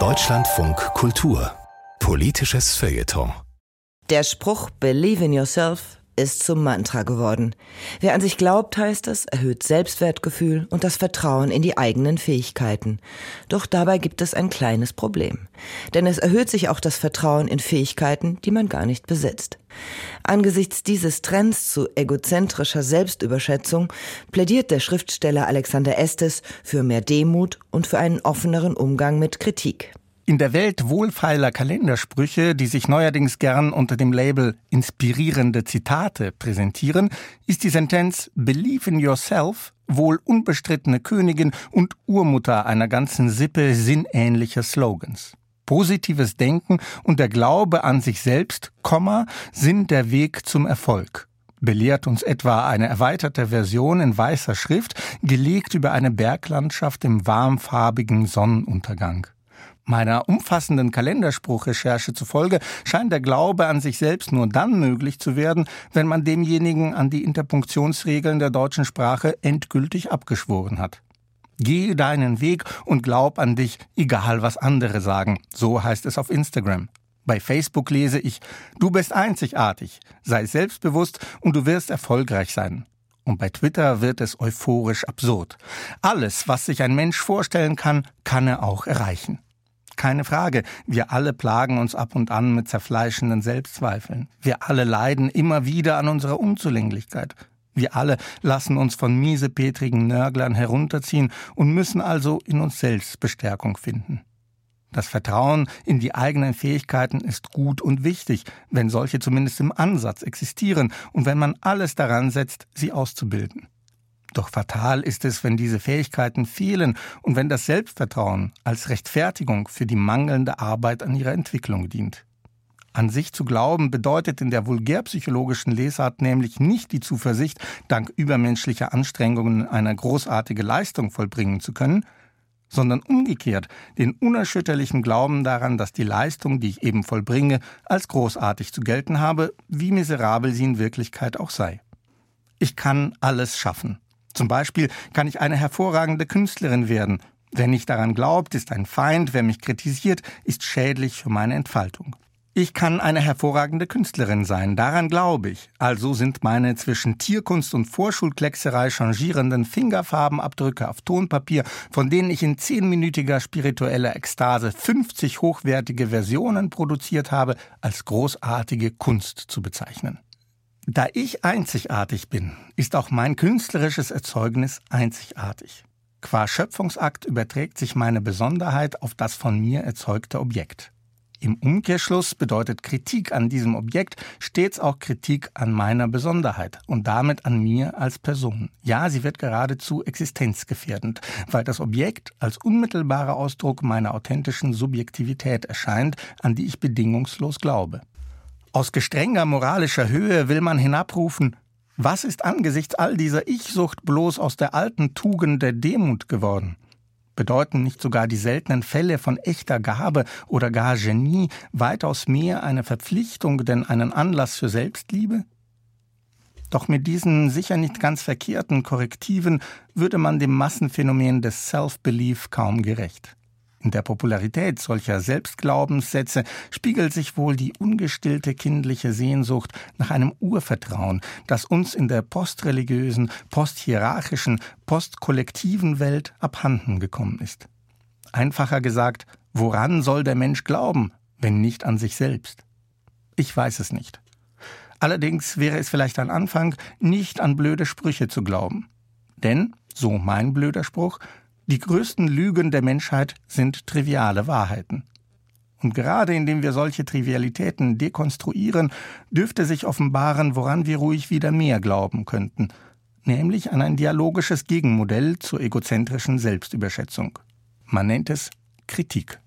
Deutschlandfunk Kultur. Politisches Feuilleton. Der Spruch Believe in yourself ist zum Mantra geworden. Wer an sich glaubt, heißt es, erhöht Selbstwertgefühl und das Vertrauen in die eigenen Fähigkeiten. Doch dabei gibt es ein kleines Problem. Denn es erhöht sich auch das Vertrauen in Fähigkeiten, die man gar nicht besitzt. Angesichts dieses Trends zu egozentrischer Selbstüberschätzung plädiert der Schriftsteller Alexander Estes für mehr Demut und für einen offeneren Umgang mit Kritik. In der Welt wohlfeiler Kalendersprüche, die sich neuerdings gern unter dem Label inspirierende Zitate präsentieren, ist die Sentenz Believe in yourself wohl unbestrittene Königin und Urmutter einer ganzen Sippe sinnähnlicher Slogans. Positives Denken und der Glaube an sich selbst, Komma, sind der Weg zum Erfolg belehrt uns etwa eine erweiterte Version in weißer Schrift, gelegt über eine Berglandschaft im warmfarbigen Sonnenuntergang. Meiner umfassenden Kalenderspruchrecherche zufolge scheint der Glaube an sich selbst nur dann möglich zu werden, wenn man demjenigen an die Interpunktionsregeln der deutschen Sprache endgültig abgeschworen hat. Gehe deinen Weg und glaub an dich, egal was andere sagen. So heißt es auf Instagram. Bei Facebook lese ich, du bist einzigartig, sei selbstbewusst und du wirst erfolgreich sein. Und bei Twitter wird es euphorisch absurd. Alles, was sich ein Mensch vorstellen kann, kann er auch erreichen. Keine Frage, wir alle plagen uns ab und an mit zerfleischenden Selbstzweifeln. Wir alle leiden immer wieder an unserer Unzulänglichkeit. Wir alle lassen uns von miesepetrigen Nörglern herunterziehen und müssen also in uns selbst Bestärkung finden. Das Vertrauen in die eigenen Fähigkeiten ist gut und wichtig, wenn solche zumindest im Ansatz existieren und wenn man alles daran setzt, sie auszubilden. Doch fatal ist es, wenn diese Fähigkeiten fehlen und wenn das Selbstvertrauen als Rechtfertigung für die mangelnde Arbeit an ihrer Entwicklung dient. An sich zu glauben bedeutet in der vulgärpsychologischen Lesart nämlich nicht die Zuversicht, dank übermenschlicher Anstrengungen eine großartige Leistung vollbringen zu können, sondern umgekehrt den unerschütterlichen Glauben daran, dass die Leistung, die ich eben vollbringe, als großartig zu gelten habe, wie miserabel sie in Wirklichkeit auch sei. Ich kann alles schaffen. Zum Beispiel kann ich eine hervorragende Künstlerin werden. Wer nicht daran glaubt, ist ein Feind, wer mich kritisiert, ist schädlich für meine Entfaltung. Ich kann eine hervorragende Künstlerin sein, daran glaube ich. Also sind meine zwischen Tierkunst und Vorschulkleckserei changierenden Fingerfarbenabdrücke auf Tonpapier, von denen ich in zehnminütiger spiritueller Ekstase 50 hochwertige Versionen produziert habe, als großartige Kunst zu bezeichnen. Da ich einzigartig bin, ist auch mein künstlerisches Erzeugnis einzigartig. Qua Schöpfungsakt überträgt sich meine Besonderheit auf das von mir erzeugte Objekt. Im Umkehrschluss bedeutet Kritik an diesem Objekt stets auch Kritik an meiner Besonderheit und damit an mir als Person. Ja, sie wird geradezu existenzgefährdend, weil das Objekt als unmittelbarer Ausdruck meiner authentischen Subjektivität erscheint, an die ich bedingungslos glaube. Aus gestrenger moralischer Höhe will man hinabrufen, was ist angesichts all dieser Ich-Sucht bloß aus der alten Tugend der Demut geworden? Bedeuten nicht sogar die seltenen Fälle von echter Gabe oder gar Genie weitaus mehr eine Verpflichtung denn einen Anlass für Selbstliebe? Doch mit diesen sicher nicht ganz verkehrten Korrektiven würde man dem Massenphänomen des Self-Belief kaum gerecht. In der Popularität solcher Selbstglaubenssätze spiegelt sich wohl die ungestillte kindliche Sehnsucht nach einem Urvertrauen, das uns in der postreligiösen, posthierarchischen, postkollektiven Welt abhanden gekommen ist. Einfacher gesagt, woran soll der Mensch glauben, wenn nicht an sich selbst? Ich weiß es nicht. Allerdings wäre es vielleicht ein Anfang, nicht an blöde Sprüche zu glauben. Denn, so mein blöder Spruch, die größten Lügen der Menschheit sind triviale Wahrheiten. Und gerade indem wir solche Trivialitäten dekonstruieren, dürfte sich offenbaren, woran wir ruhig wieder mehr glauben könnten, nämlich an ein dialogisches Gegenmodell zur egozentrischen Selbstüberschätzung. Man nennt es Kritik.